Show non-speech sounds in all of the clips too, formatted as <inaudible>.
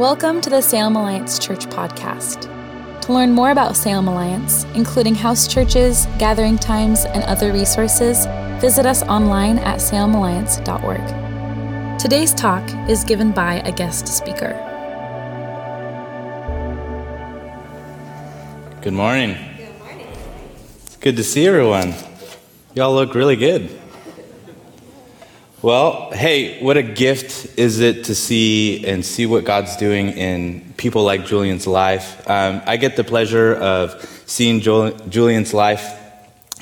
Welcome to the Salem Alliance Church podcast. To learn more about Salem Alliance, including house churches, gathering times, and other resources, visit us online at salemalliance.org. Today's talk is given by a guest speaker. Good morning. Good morning. It's good to see everyone. Y'all look really good. Well, hey, what a gift is it to see and see what God's doing in people like Julian's life. Um, I get the pleasure of seeing Julian's life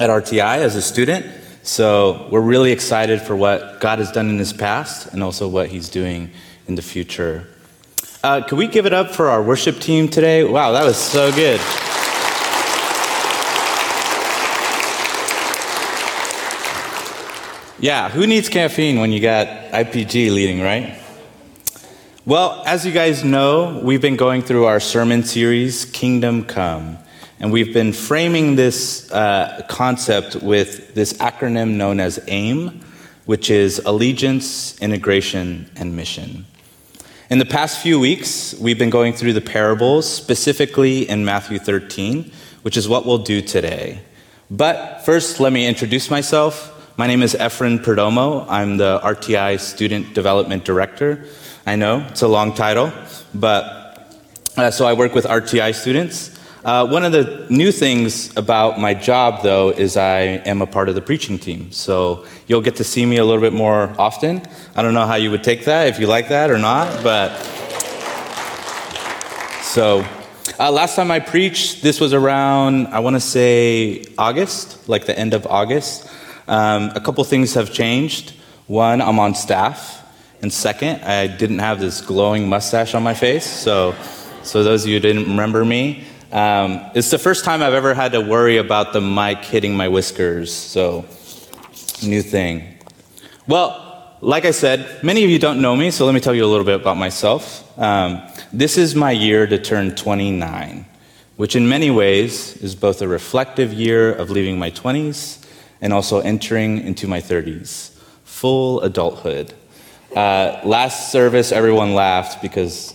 at RTI as a student. So we're really excited for what God has done in his past and also what he's doing in the future. Uh, could we give it up for our worship team today? Wow, that was so good. Yeah, who needs caffeine when you got IPG leading, right? Well, as you guys know, we've been going through our sermon series, Kingdom Come. And we've been framing this uh, concept with this acronym known as AIM, which is Allegiance, Integration, and Mission. In the past few weeks, we've been going through the parables, specifically in Matthew 13, which is what we'll do today. But first, let me introduce myself. My name is Efren Perdomo. I'm the RTI Student Development Director. I know it's a long title, but uh, so I work with RTI students. Uh, one of the new things about my job, though, is I am a part of the preaching team. So you'll get to see me a little bit more often. I don't know how you would take that, if you like that or not, but. So uh, last time I preached, this was around, I want to say August, like the end of August. Um, a couple things have changed. One, I'm on staff. And second, I didn't have this glowing mustache on my face. So, so those of you who didn't remember me, um, it's the first time I've ever had to worry about the mic hitting my whiskers. So, new thing. Well, like I said, many of you don't know me, so let me tell you a little bit about myself. Um, this is my year to turn 29, which in many ways is both a reflective year of leaving my 20s and also entering into my 30s, full adulthood. Uh, last service, everyone laughed because,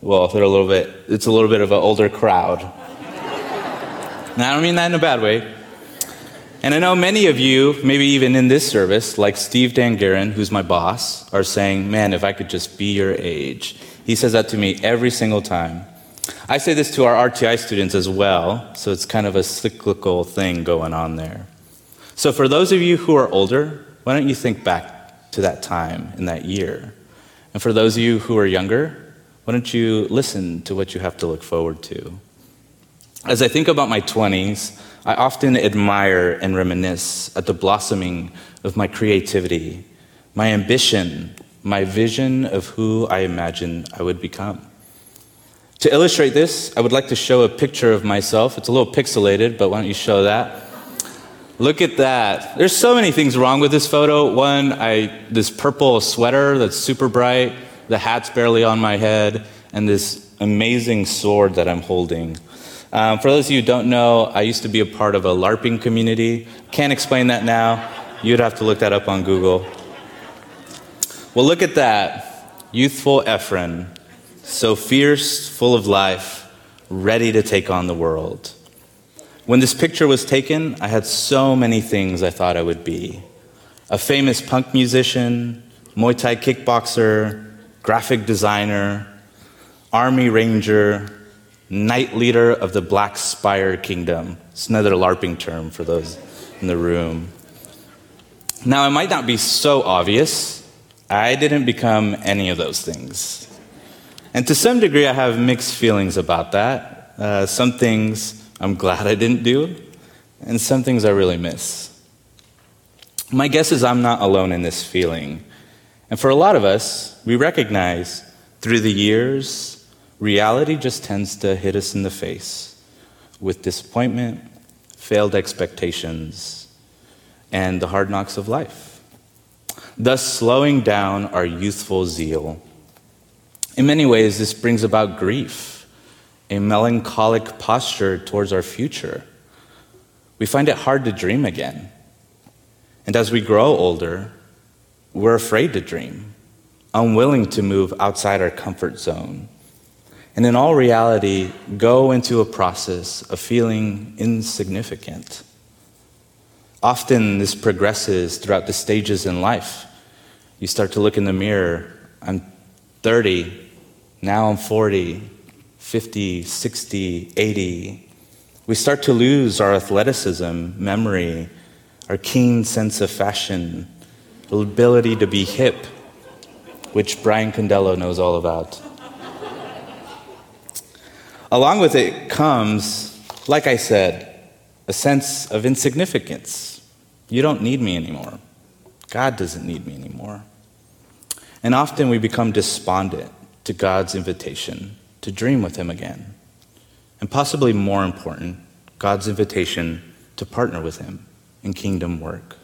well, they're a little bit, it's a little bit of an older crowd. and I don't mean that in a bad way. And I know many of you, maybe even in this service, like Steve Dangarin, who's my boss, are saying, man, if I could just be your age. He says that to me every single time. I say this to our RTI students as well, so it's kind of a cyclical thing going on there. So, for those of you who are older, why don't you think back to that time in that year? And for those of you who are younger, why don't you listen to what you have to look forward to? As I think about my 20s, I often admire and reminisce at the blossoming of my creativity, my ambition, my vision of who I imagine I would become. To illustrate this, I would like to show a picture of myself. It's a little pixelated, but why don't you show that? Look at that. There's so many things wrong with this photo. One, I this purple sweater that's super bright, the hat's barely on my head, and this amazing sword that I'm holding. Um, for those of you who don't know, I used to be a part of a LARPing community. Can't explain that now. You'd have to look that up on Google. Well, look at that. Youthful Efren, so fierce, full of life, ready to take on the world. When this picture was taken, I had so many things I thought I would be a famous punk musician, Muay Thai kickboxer, graphic designer, army ranger, knight leader of the Black Spire Kingdom. It's another LARPing term for those in the room. Now, it might not be so obvious. I didn't become any of those things. And to some degree, I have mixed feelings about that. Uh, some things I'm glad I didn't do, and some things I really miss. My guess is I'm not alone in this feeling. And for a lot of us, we recognize through the years, reality just tends to hit us in the face with disappointment, failed expectations, and the hard knocks of life, thus slowing down our youthful zeal. In many ways, this brings about grief a melancholic posture towards our future. We find it hard to dream again. And as we grow older, we're afraid to dream, unwilling to move outside our comfort zone, and in all reality, go into a process of feeling insignificant. Often this progresses throughout the stages in life. You start to look in the mirror. I'm 30, now I'm 40, 50, 60, 80. We start to lose our athleticism, memory, our keen sense of fashion, ability to be hip, which Brian Condello knows all about. Along with it comes, like I said, a sense of insignificance. You don't need me anymore. God doesn't need me anymore. And often we become despondent to God's invitation to dream with Him again. And possibly more important, God's invitation to partner with Him in kingdom work.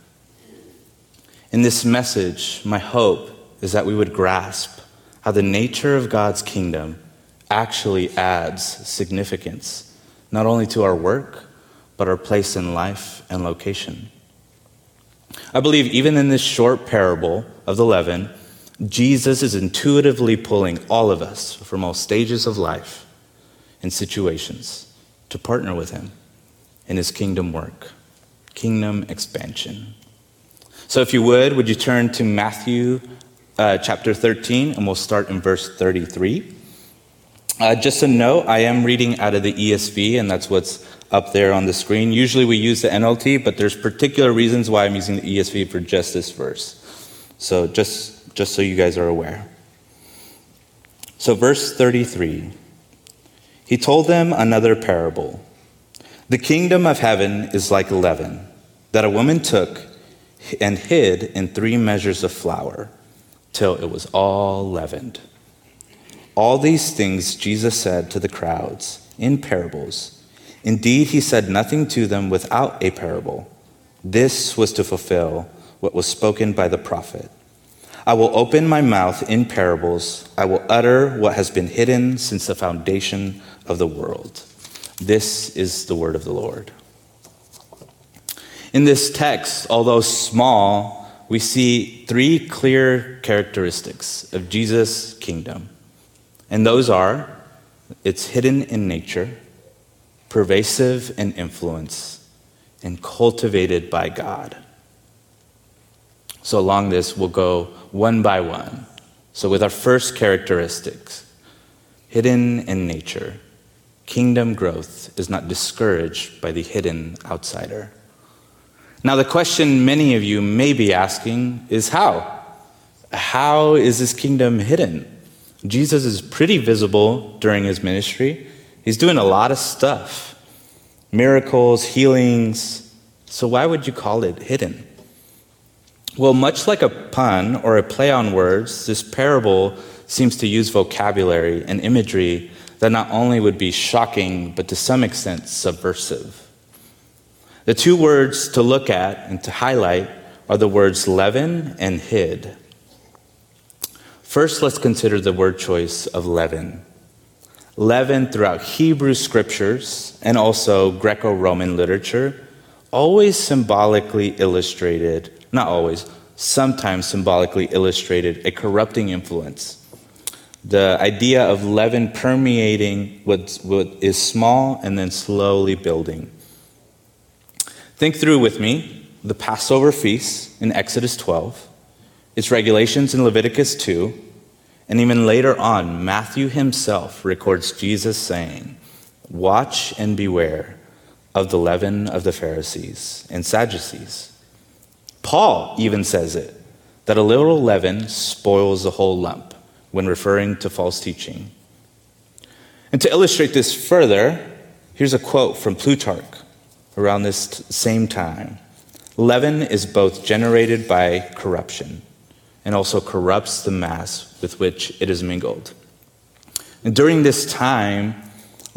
In this message, my hope is that we would grasp how the nature of God's kingdom actually adds significance, not only to our work, but our place in life and location. I believe even in this short parable of the leaven, Jesus is intuitively pulling all of us from all stages of life and situations to partner with him in his kingdom work, kingdom expansion. So, if you would, would you turn to Matthew uh, chapter 13, and we'll start in verse 33. Uh, just a note, I am reading out of the ESV, and that's what's up there on the screen. Usually we use the NLT, but there's particular reasons why I'm using the ESV for just this verse. So just, just so you guys are aware. So, verse 33 He told them another parable. The kingdom of heaven is like leaven that a woman took and hid in three measures of flour till it was all leavened. All these things Jesus said to the crowds in parables. Indeed, he said nothing to them without a parable. This was to fulfill what was spoken by the prophet. I will open my mouth in parables. I will utter what has been hidden since the foundation of the world. This is the word of the Lord. In this text, although small, we see three clear characteristics of Jesus' kingdom. And those are it's hidden in nature, pervasive in influence, and cultivated by God. So, along this, we'll go one by one. So, with our first characteristics, hidden in nature, kingdom growth is not discouraged by the hidden outsider. Now, the question many of you may be asking is how? How is this kingdom hidden? Jesus is pretty visible during his ministry. He's doing a lot of stuff miracles, healings. So, why would you call it hidden? Well, much like a pun or a play on words, this parable seems to use vocabulary and imagery that not only would be shocking, but to some extent subversive. The two words to look at and to highlight are the words leaven and hid. First, let's consider the word choice of leaven. Leaven throughout Hebrew scriptures and also Greco Roman literature always symbolically illustrated, not always, sometimes symbolically illustrated a corrupting influence. The idea of leaven permeating what, what is small and then slowly building. Think through with me the Passover feast in Exodus 12, its regulations in Leviticus 2, and even later on, Matthew himself records Jesus saying, Watch and beware of the leaven of the Pharisees and Sadducees. Paul even says it, that a little leaven spoils the whole lump when referring to false teaching. And to illustrate this further, here's a quote from Plutarch around this same time Leaven is both generated by corruption and also corrupts the mass with which it is mingled. And during this time,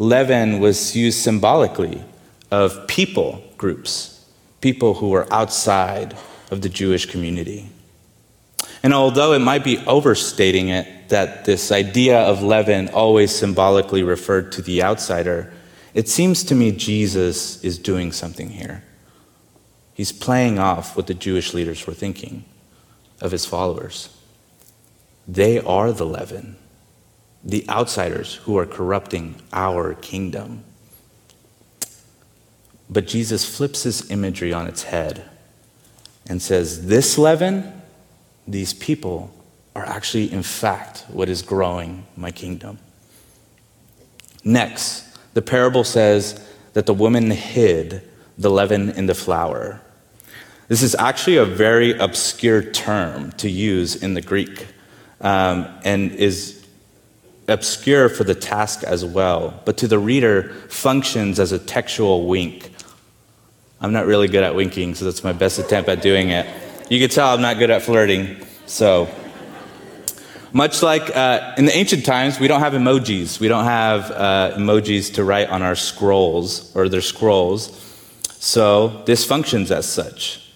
leaven was used symbolically of people groups, people who were outside of the Jewish community. And although it might be overstating it that this idea of leaven always symbolically referred to the outsider, it seems to me Jesus is doing something here. He's playing off what the Jewish leaders were thinking of his followers. They are the leaven. the outsiders who are corrupting our kingdom. But Jesus flips this imagery on its head and says, This leaven, these people, are actually, in fact, what is growing my kingdom. Next, the parable says that the woman hid the leaven in the flour. This is actually a very obscure term to use in the Greek um, and is obscure for the task as well, but to the reader functions as a textual wink. I'm not really good at winking, so that's my best attempt at doing it. You can tell I'm not good at flirting, so. Much like uh, in the ancient times, we don't have emojis. We don't have uh, emojis to write on our scrolls or their scrolls. So this functions as such.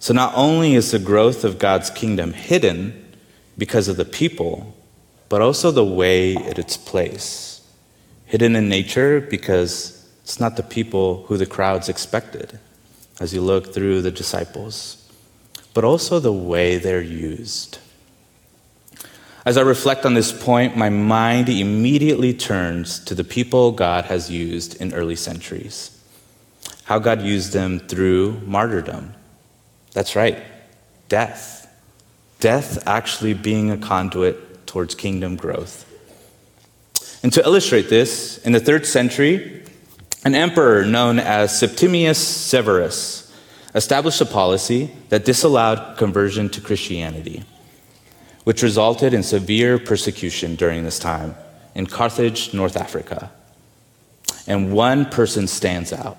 So not only is the growth of God's kingdom hidden because of the people, but also the way it is placed. Hidden in nature because it's not the people who the crowds expected as you look through the disciples, but also the way they're used. As I reflect on this point, my mind immediately turns to the people God has used in early centuries. How God used them through martyrdom. That's right, death. Death actually being a conduit towards kingdom growth. And to illustrate this, in the third century, an emperor known as Septimius Severus established a policy that disallowed conversion to Christianity which resulted in severe persecution during this time in Carthage, North Africa. And one person stands out.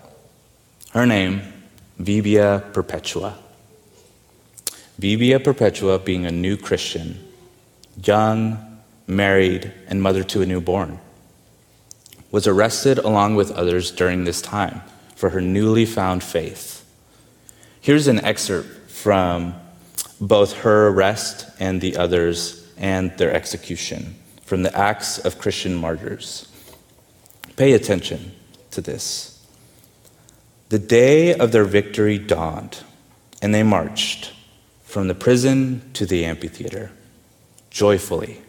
Her name, Vibia Perpetua. Vibia Perpetua, being a new Christian, young, married, and mother to a newborn, was arrested along with others during this time for her newly found faith. Here's an excerpt from both her arrest and the others and their execution from the Acts of Christian Martyrs. Pay attention to this. The day of their victory dawned, and they marched from the prison to the amphitheater, joyfully,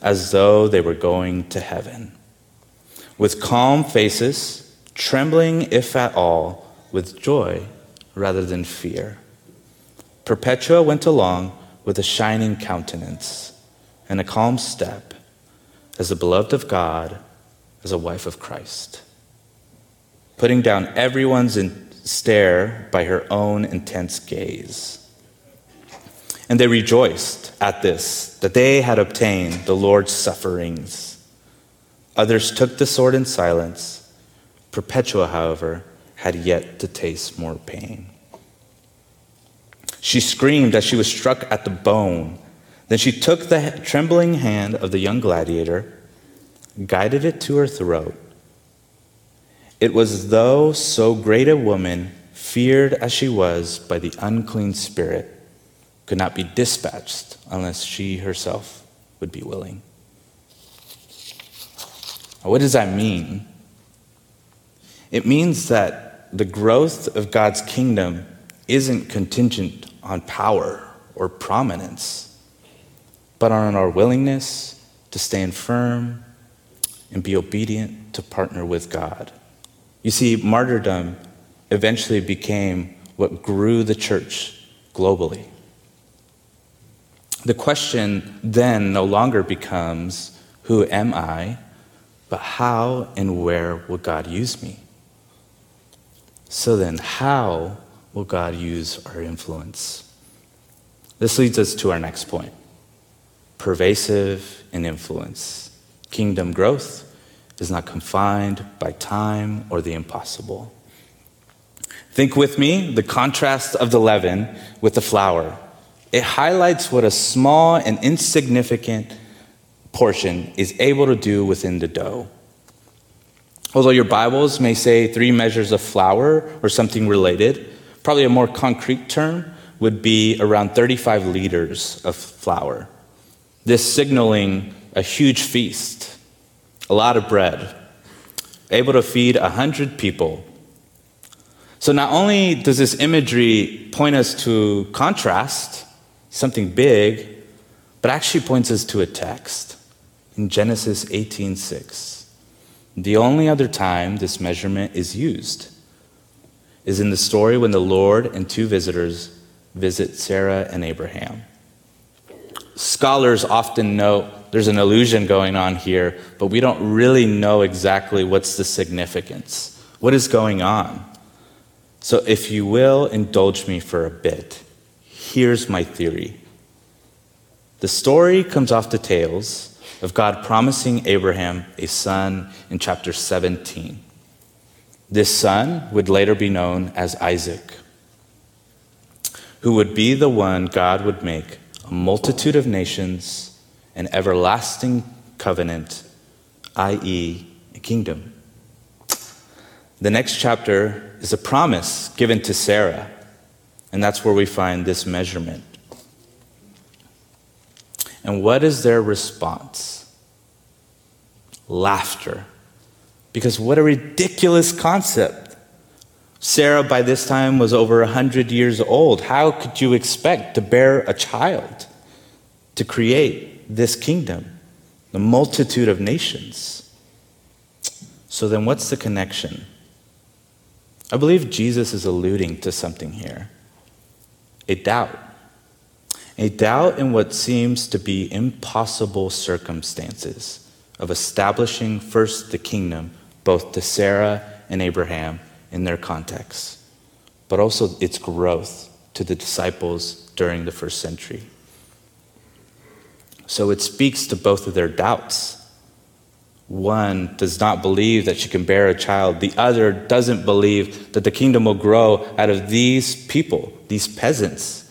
as though they were going to heaven. With calm faces, trembling, if at all, with joy rather than fear. Perpetua went along with a shining countenance and a calm step as the beloved of God, as a wife of Christ, putting down everyone's stare by her own intense gaze. And they rejoiced at this, that they had obtained the Lord's sufferings. Others took the sword in silence. Perpetua, however, had yet to taste more pain. She screamed as she was struck at the bone. Then she took the trembling hand of the young gladiator, guided it to her throat. It was as though so great a woman, feared as she was by the unclean spirit, could not be dispatched unless she herself would be willing. What does that mean? It means that the growth of God's kingdom isn't contingent on power or prominence, but on our willingness to stand firm and be obedient to partner with God. You see, martyrdom eventually became what grew the church globally. The question then no longer becomes, Who am I? But how and where will God use me? So then, how will God use our influence? This leads us to our next point pervasive in influence. Kingdom growth is not confined by time or the impossible. Think with me the contrast of the leaven with the flour. It highlights what a small and insignificant portion is able to do within the dough. Although your Bibles may say three measures of flour or something related, Probably a more concrete term would be around 35 liters of flour. This signaling a huge feast, a lot of bread, able to feed 100 people. So not only does this imagery point us to contrast, something big, but actually points us to a text. In Genesis 18:6. The only other time this measurement is used is in the story when the Lord and two visitors visit Sarah and Abraham. Scholars often note there's an illusion going on here, but we don't really know exactly what's the significance. What is going on? So, if you will indulge me for a bit, here's my theory. The story comes off the tales of God promising Abraham a son in chapter 17. This son would later be known as Isaac, who would be the one God would make a multitude of nations an everlasting covenant, i.e., a kingdom. The next chapter is a promise given to Sarah, and that's where we find this measurement. And what is their response? Laughter. Because what a ridiculous concept. Sarah, by this time, was over 100 years old. How could you expect to bear a child, to create? this kingdom, the multitude of nations. So then, what's the connection? I believe Jesus is alluding to something here a doubt. A doubt in what seems to be impossible circumstances of establishing first the kingdom, both to Sarah and Abraham in their context, but also its growth to the disciples during the first century. So it speaks to both of their doubts. One does not believe that she can bear a child, the other doesn't believe that the kingdom will grow out of these people, these peasants,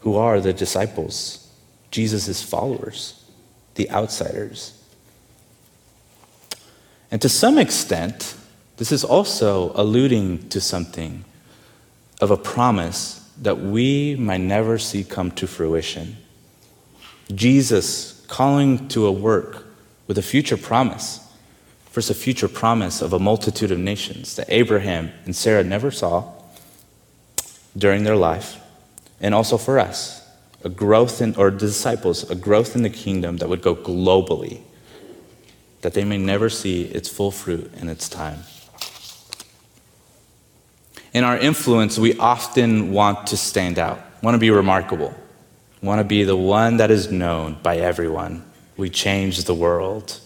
who are the disciples, Jesus' followers, the outsiders. And to some extent, this is also alluding to something of a promise that we might never see come to fruition. Jesus calling to a work with a future promise. First, a future promise of a multitude of nations that Abraham and Sarah never saw during their life, and also for us, a growth in, or disciples, a growth in the kingdom that would go globally, that they may never see its full fruit in its time. In our influence, we often want to stand out, want to be remarkable want to be the one that is known by everyone. We change the world.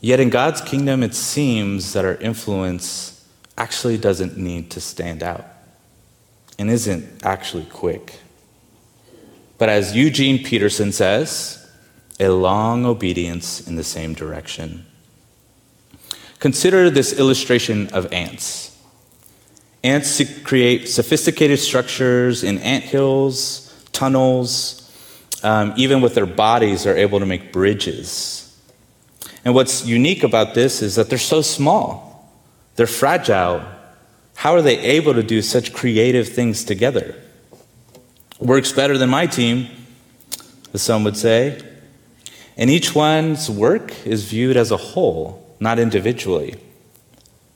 Yet in God's kingdom, it seems that our influence actually doesn't need to stand out and isn't actually quick. But as Eugene Peterson says, a long obedience in the same direction. Consider this illustration of ants. Ants create sophisticated structures in ant hills tunnels, um, even with their bodies, are able to make bridges. And what's unique about this is that they're so small, they're fragile. How are they able to do such creative things together? Works better than my team, as some would say. And each one's work is viewed as a whole, not individually.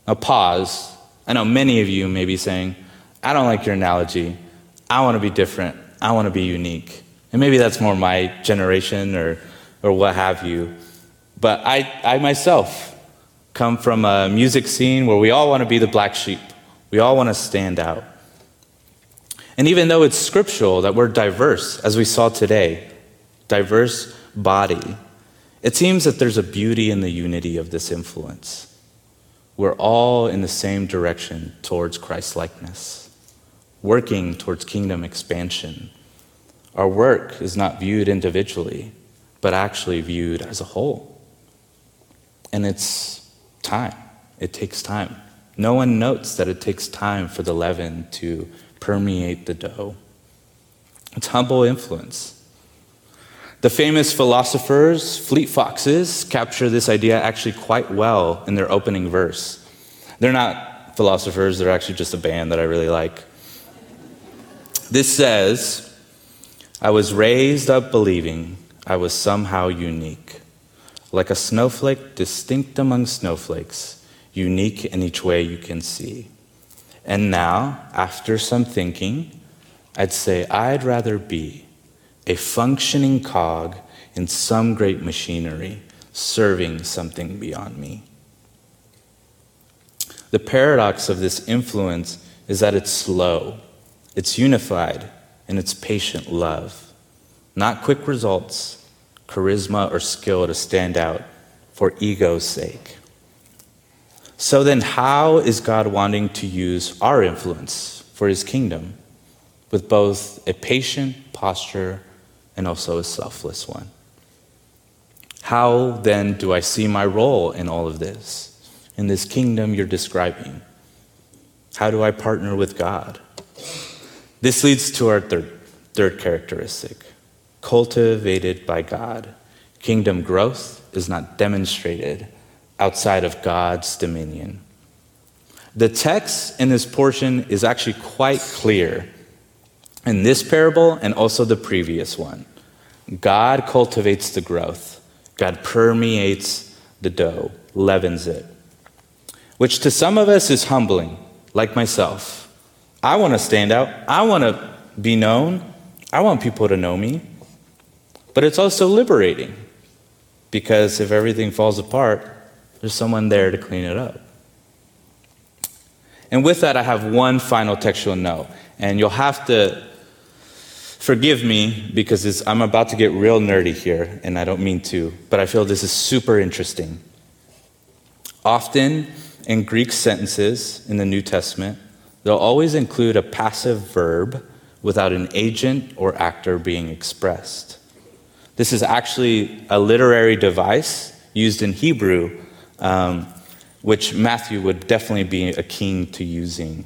Now, pause. I know many of you may be saying, I don't like your analogy. I want to be different. I want to be unique. And maybe that's more my generation or, or what have you. But I, I myself come from a music scene where we all want to be the black sheep, we all want to stand out. And even though it's scriptural that we're diverse, as we saw today, diverse body, it seems that there's a beauty in the unity of this influence. We're all in the same direction towards Christ likeness working towards kingdom expansion. Our work is not viewed individually, but actually viewed as a whole. And it's time. It takes time. No one notes that it takes time for the leaven to permeate the dough. It's humble influence. The famous philosophers, Fleet Foxes, capture this idea actually quite well in their opening verse. They're not philosophers, they're actually just a band that I really like. This says, I was raised up believing I was somehow unique, like a snowflake distinct among snowflakes, unique in each way you can see. And now, after some thinking, I'd say I'd rather be a functioning cog in some great machinery, serving something beyond me. The paradox of this influence is that it's slow, it's unified, and it's patient love. Not quick results, charisma, or skill to stand out for ego's sake. So then, how is God wanting to use our influence for his kingdom with both a patient posture and also a selfless one? How then do I see my role in all of this? in this kingdom you're describing? How do I partner with God? This leads to our third, third characteristic cultivated by God. Kingdom growth is not demonstrated outside of God's dominion. The text in this portion is actually quite clear in this parable and also the previous one. God cultivates the growth, God permeates the dough, leavens it which to some of us is humbling, like myself. I want to stand out, I want to be known, I want people to know me. But it's also liberating because if everything falls apart, there's someone there to clean it up. And with that, I have one final textual note. And you'll have to forgive me because I'm about to get real nerdy here, and I don't mean to, but I feel this is super interesting. Often, in Greek sentences in the New Testament, they'll always include a passive verb without an agent or actor being expressed. This is actually a literary device used in Hebrew, um, which Matthew would definitely be a keen to using.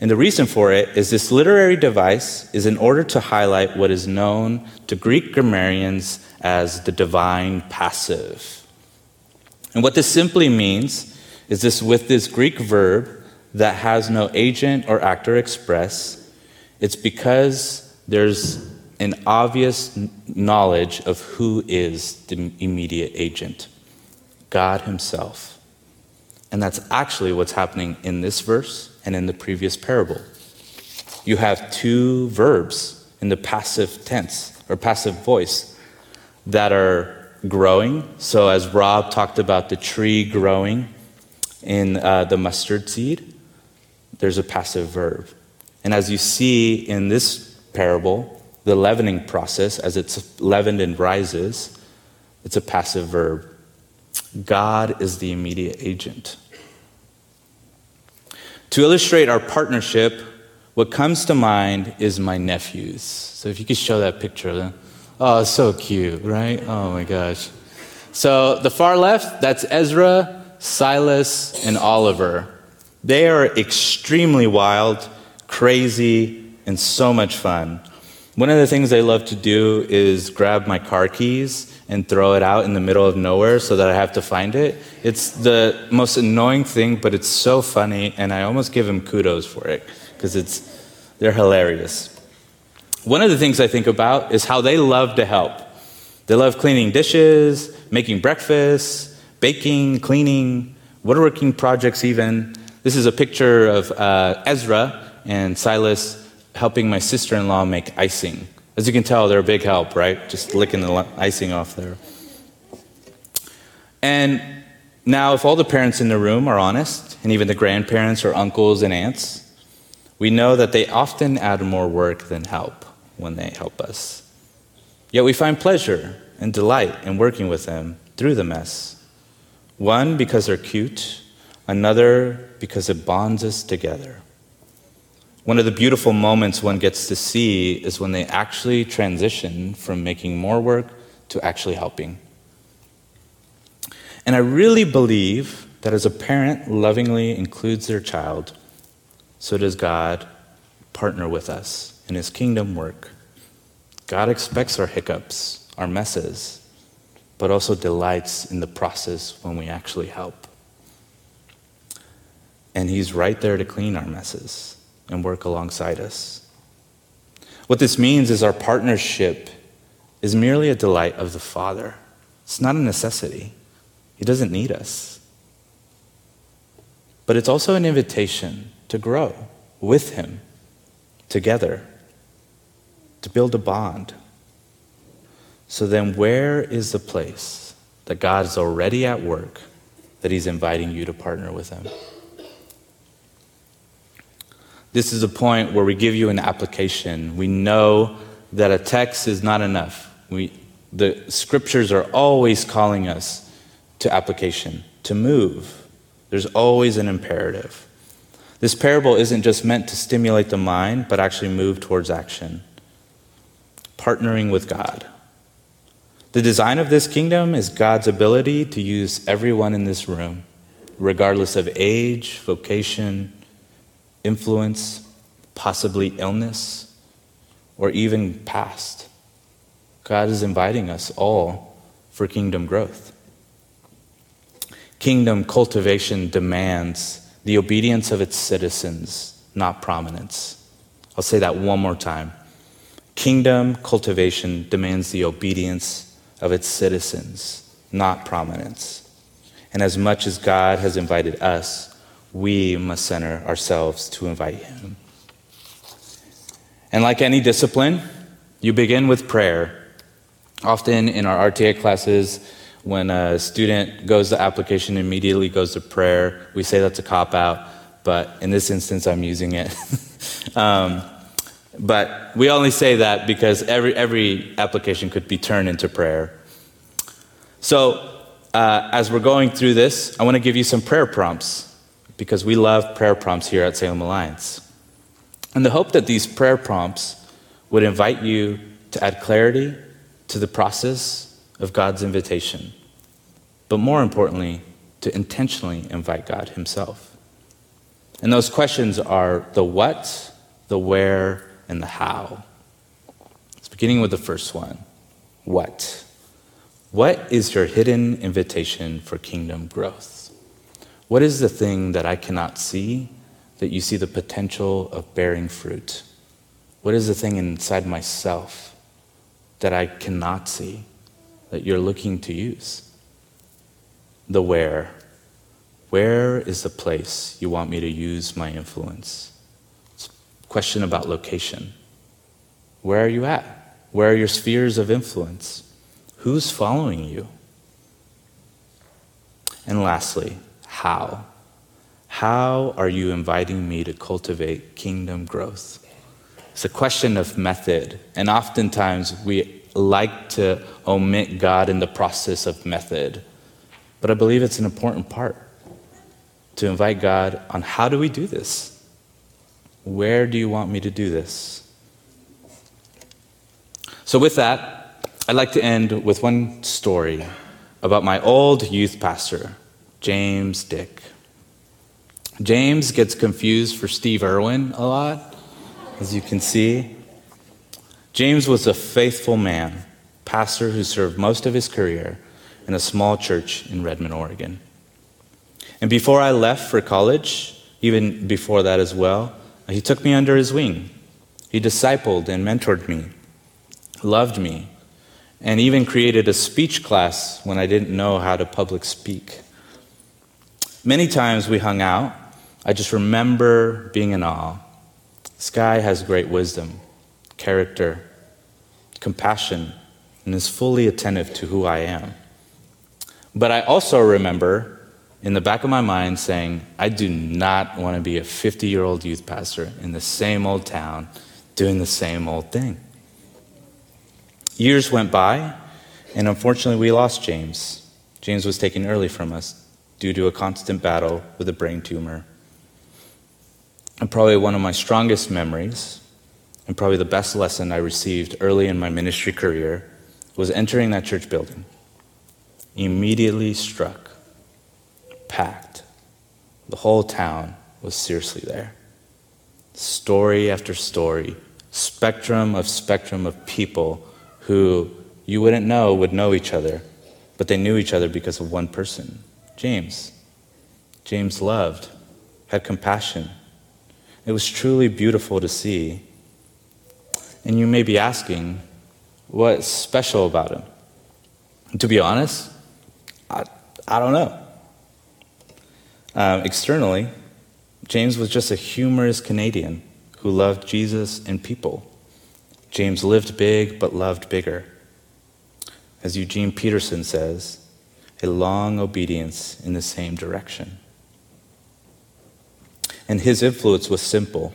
And the reason for it is this literary device is in order to highlight what is known to Greek grammarians as the divine passive. And what this simply means is this with this Greek verb that has no agent or actor express, it's because there's an obvious knowledge of who is the immediate agent God Himself. And that's actually what's happening in this verse and in the previous parable. You have two verbs in the passive tense or passive voice that are growing. So, as Rob talked about the tree growing, in uh, the mustard seed, there's a passive verb. And as you see in this parable, the leavening process, as it's leavened and rises, it's a passive verb. God is the immediate agent. To illustrate our partnership, what comes to mind is my nephews. So if you could show that picture of them. Oh, so cute, right? Oh my gosh. So the far left, that's Ezra Silas, and Oliver. They are extremely wild, crazy, and so much fun. One of the things they love to do is grab my car keys and throw it out in the middle of nowhere so that I have to find it. It's the most annoying thing, but it's so funny, and I almost give them kudos for it because it's they're hilarious. One of the things I think about is how they love to help. They love cleaning dishes, making breakfast, baking, cleaning, woodworking projects, even. This is a picture of uh, Ezra and Silas helping my sister in law make icing. As you can tell, they're a big help, right? Just licking the icing off there. And now, if all the parents in the room are honest, and even the grandparents or uncles and aunts, we know that they often add more work than help when they help us. Yet we find pleasure and delight in working with them through the mess. One, because they're cute, another, because it bonds us together. One of the beautiful moments one gets to see is when they actually transition from making more work to actually helping. And I really believe that as a parent lovingly includes their child, so does God partner with us in his kingdom work. God expects our hiccups, our messes, but also delights in the process when we actually help. And He's right there to clean our messes and work alongside us. What this means is our partnership is merely a delight of the Father. It's not a necessity. He doesn't need us. But it's also an invitation to grow with Him together, to build a bond So then, where is the place that God is already at work that He's inviting you to partner with Him? This is a point where we give you an application. We know that a text is not enough. We, the scriptures are always calling us to application, to move. There's always an imperative. This parable isn't just meant to stimulate the mind, but actually move towards action. Partnering with God. The design of this kingdom is God's ability to use everyone in this room, regardless of age, vocation, influence, possibly illness, or even past. God is inviting us all for kingdom growth. Kingdom cultivation demands the obedience of its citizens, not prominence. I'll say that one more time. Kingdom cultivation demands the obedience of its citizens, not prominence. And as much as God has invited us, we must center ourselves to invite Him. And like any discipline, you begin with prayer. Often in our RTA classes, when a student goes to application immediately goes to prayer, we say that's a cop out, but in this instance, I'm using it. <laughs> um, but we only say that because every, every application could be turned into prayer. So, uh, as we're going through this, I want to give you some prayer prompts because we love prayer prompts here at Salem Alliance. And the hope that these prayer prompts would invite you to add clarity to the process of God's invitation, but more importantly, to intentionally invite God Himself. And those questions are the what, the where, and the how. It's beginning with the first one what? What is your hidden invitation for kingdom growth? What is the thing that I cannot see that you see the potential of bearing fruit? What is the thing inside myself that I cannot see that you're looking to use? The where. Where is the place you want me to use my influence? It's a question about location. Where are you at? Where are your spheres of influence? Who's following you? And lastly, how? How are you inviting me to cultivate kingdom growth? It's a question of method, and oftentimes we like to omit God in the process of method. But I believe it's an important part to invite God on how do we do this? Where do you want me to do this? So, with that, I'd like to end with one story about my old youth pastor, James Dick. James gets confused for Steve Irwin a lot, as you can see. James was a faithful man, pastor who served most of his career in a small church in Redmond, Oregon. And before I left for college, even before that as well, he took me under his wing. He discipled and mentored me, loved me, and even created a speech class when I didn't know how to public speak. Many times we hung out I just remember being in awe. This guy has great wisdom, character, compassion, and is fully attentive to who I am. But I also remember in the back of my mind saying, I do not want to be a 50 year old youth pastor in the same old town doing the same old thing. Years went by, and unfortunately, we lost James. James was taken early from us due to a constant battle with a brain tumor and probably one of my strongest memories, and probably the best lesson I received early in my ministry career, was entering that church building. Immediately struck, packed. The whole town was seriously there. Story after story, spectrum of spectrum of people who you wouldn't know would know each other, but they knew each other because of one person James. James loved, had compassion, it was truly beautiful to see. And you may be asking, what's special about him? to be honest, I, I don't know. Um, externally, James was just a humorous Canadian who loved Jesus and people. James lived big but loved bigger. as Eugene Peterson says, a long obedience in the same direction. And his influence was simple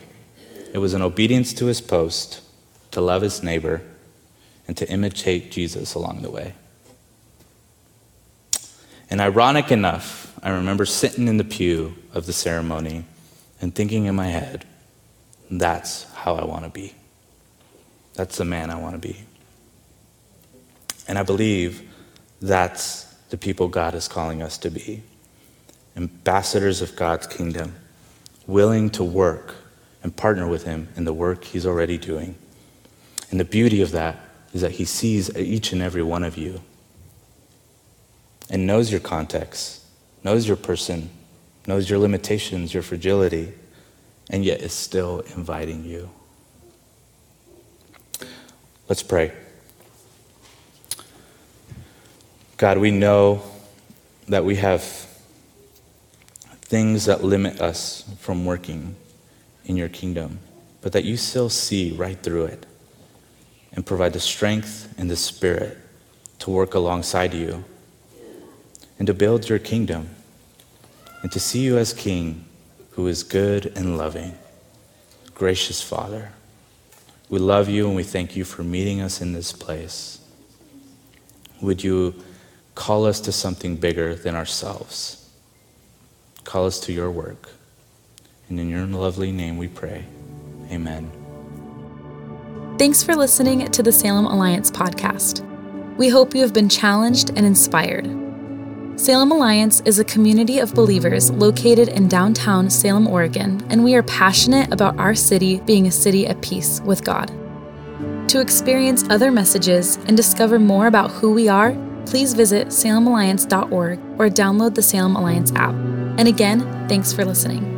it was an obedience to his post, to love his neighbor, and to imitate Jesus along the way. And ironic enough, I remember sitting in the pew of the ceremony and thinking in my head, that's how I want to be. That's the man I want to be. And I believe that's the people God is calling us to be ambassadors of God's kingdom, willing to work and partner with Him in the work He's already doing. And the beauty of that is that He sees each and every one of you and knows your context, knows your person, knows your limitations, your fragility, and yet is still inviting you. Let's pray. God, we know that we have things that limit us from working in your kingdom, but that you still see right through it and provide the strength and the spirit to work alongside you and to build your kingdom and to see you as King who is good and loving, gracious Father. We love you and we thank you for meeting us in this place. Would you call us to something bigger than ourselves? Call us to your work. And in your lovely name we pray. Amen. Thanks for listening to the Salem Alliance podcast. We hope you have been challenged and inspired. Salem Alliance is a community of believers located in downtown Salem, Oregon, and we are passionate about our city being a city at peace with God. To experience other messages and discover more about who we are, please visit salemalliance.org or download the Salem Alliance app. And again, thanks for listening.